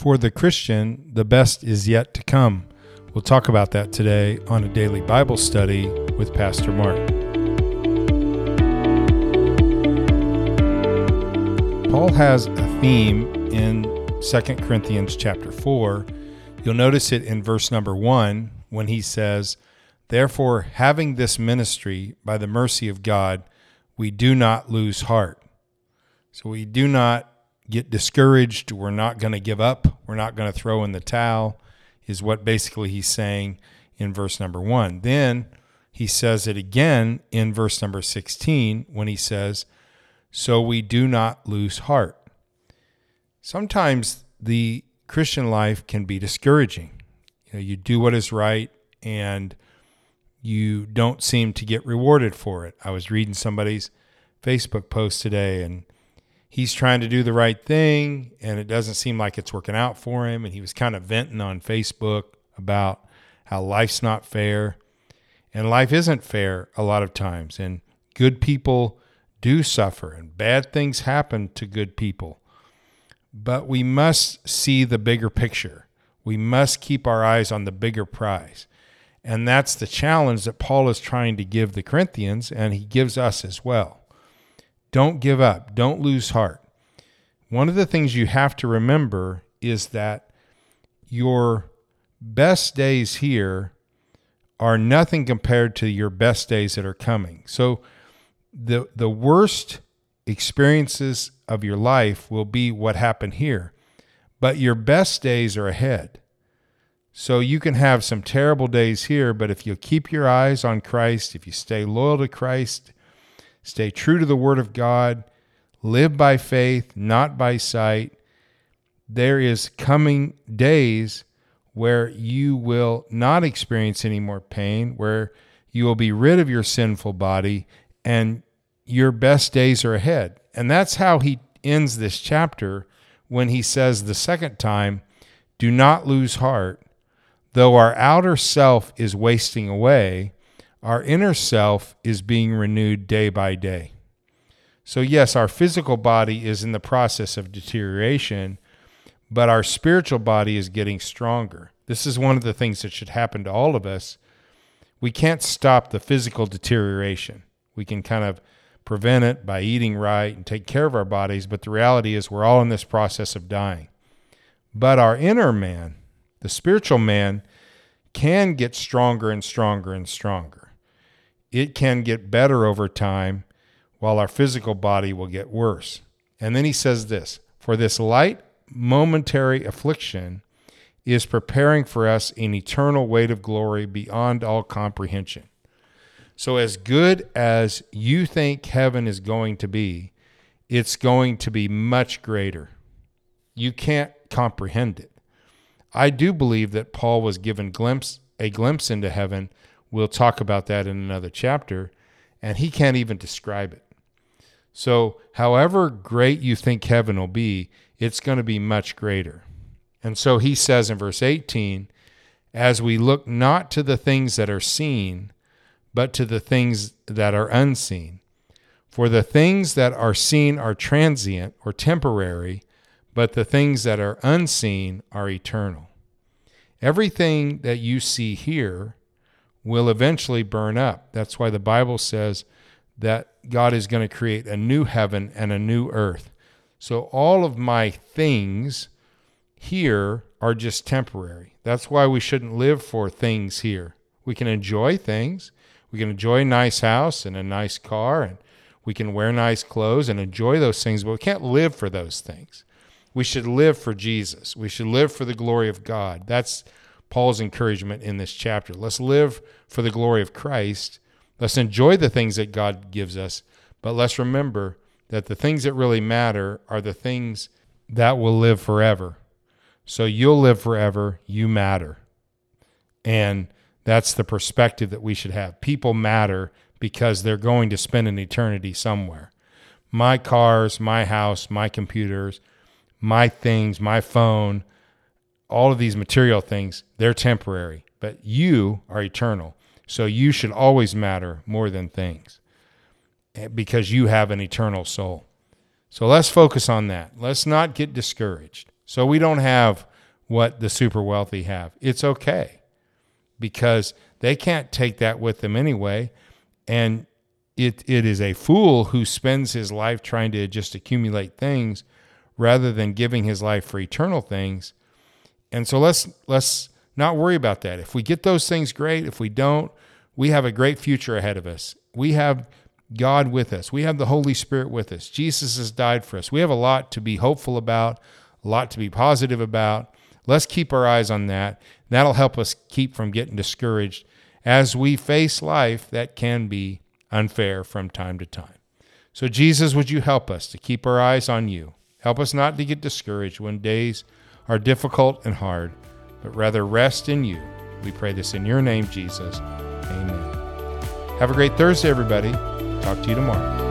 For the Christian, the best is yet to come. We'll talk about that today on a daily Bible study with Pastor Mark. Paul has a theme in 2 Corinthians chapter 4. You'll notice it in verse number 1 when he says, Therefore, having this ministry by the mercy of God, we do not lose heart. So we do not get discouraged. We're not going to give up. We're not going to throw in the towel, is what basically he's saying in verse number one. Then he says it again in verse number 16 when he says, So we do not lose heart. Sometimes the Christian life can be discouraging. You know, you do what is right and you don't seem to get rewarded for it. I was reading somebody's Facebook post today and he's trying to do the right thing and it doesn't seem like it's working out for him. And he was kind of venting on Facebook about how life's not fair. And life isn't fair a lot of times. And good people do suffer and bad things happen to good people. But we must see the bigger picture. We must keep our eyes on the bigger prize. And that's the challenge that Paul is trying to give the Corinthians, and he gives us as well. Don't give up. Don't lose heart. One of the things you have to remember is that your best days here are nothing compared to your best days that are coming. So the the worst experiences of your life will be what happened here. But your best days are ahead. So you can have some terrible days here, but if you keep your eyes on Christ, if you stay loyal to Christ, Stay true to the Word of God. Live by faith, not by sight. There is coming days where you will not experience any more pain, where you will be rid of your sinful body, and your best days are ahead. And that's how he ends this chapter when he says the second time, Do not lose heart. Though our outer self is wasting away, our inner self is being renewed day by day. So, yes, our physical body is in the process of deterioration, but our spiritual body is getting stronger. This is one of the things that should happen to all of us. We can't stop the physical deterioration. We can kind of prevent it by eating right and take care of our bodies, but the reality is we're all in this process of dying. But our inner man, the spiritual man, can get stronger and stronger and stronger it can get better over time while our physical body will get worse. And then he says this For this light momentary affliction is preparing for us an eternal weight of glory beyond all comprehension. So, as good as you think heaven is going to be, it's going to be much greater. You can't comprehend it. I do believe that Paul was given glimpse, a glimpse into heaven We'll talk about that in another chapter. And he can't even describe it. So, however great you think heaven will be, it's going to be much greater. And so he says in verse 18, as we look not to the things that are seen, but to the things that are unseen. For the things that are seen are transient or temporary, but the things that are unseen are eternal. Everything that you see here will eventually burn up. That's why the Bible says that God is going to create a new heaven and a new earth. So all of my things here are just temporary. That's why we shouldn't live for things here. We can enjoy things. We can enjoy a nice house and a nice car and we can wear nice clothes and enjoy those things, but we can't live for those things. We should live for Jesus. We should live for the glory of God. That's Paul's encouragement in this chapter. Let's live for the glory of Christ. Let's enjoy the things that God gives us, but let's remember that the things that really matter are the things that will live forever. So you'll live forever, you matter. And that's the perspective that we should have. People matter because they're going to spend an eternity somewhere. My cars, my house, my computers, my things, my phone, all of these material things, they're temporary, but you are eternal. So you should always matter more than things eh, because you have an eternal soul. So let's focus on that. Let's not get discouraged. So we don't have what the super wealthy have. It's okay because they can't take that with them anyway. And it, it is a fool who spends his life trying to just accumulate things rather than giving his life for eternal things. And so let's let's not worry about that. If we get those things great, if we don't, we have a great future ahead of us. We have God with us. We have the Holy Spirit with us. Jesus has died for us. We have a lot to be hopeful about, a lot to be positive about. Let's keep our eyes on that. That'll help us keep from getting discouraged as we face life that can be unfair from time to time. So, Jesus, would you help us to keep our eyes on you? Help us not to get discouraged when days are difficult and hard, but rather rest in you. We pray this in your name, Jesus. Amen. Have a great Thursday, everybody. Talk to you tomorrow.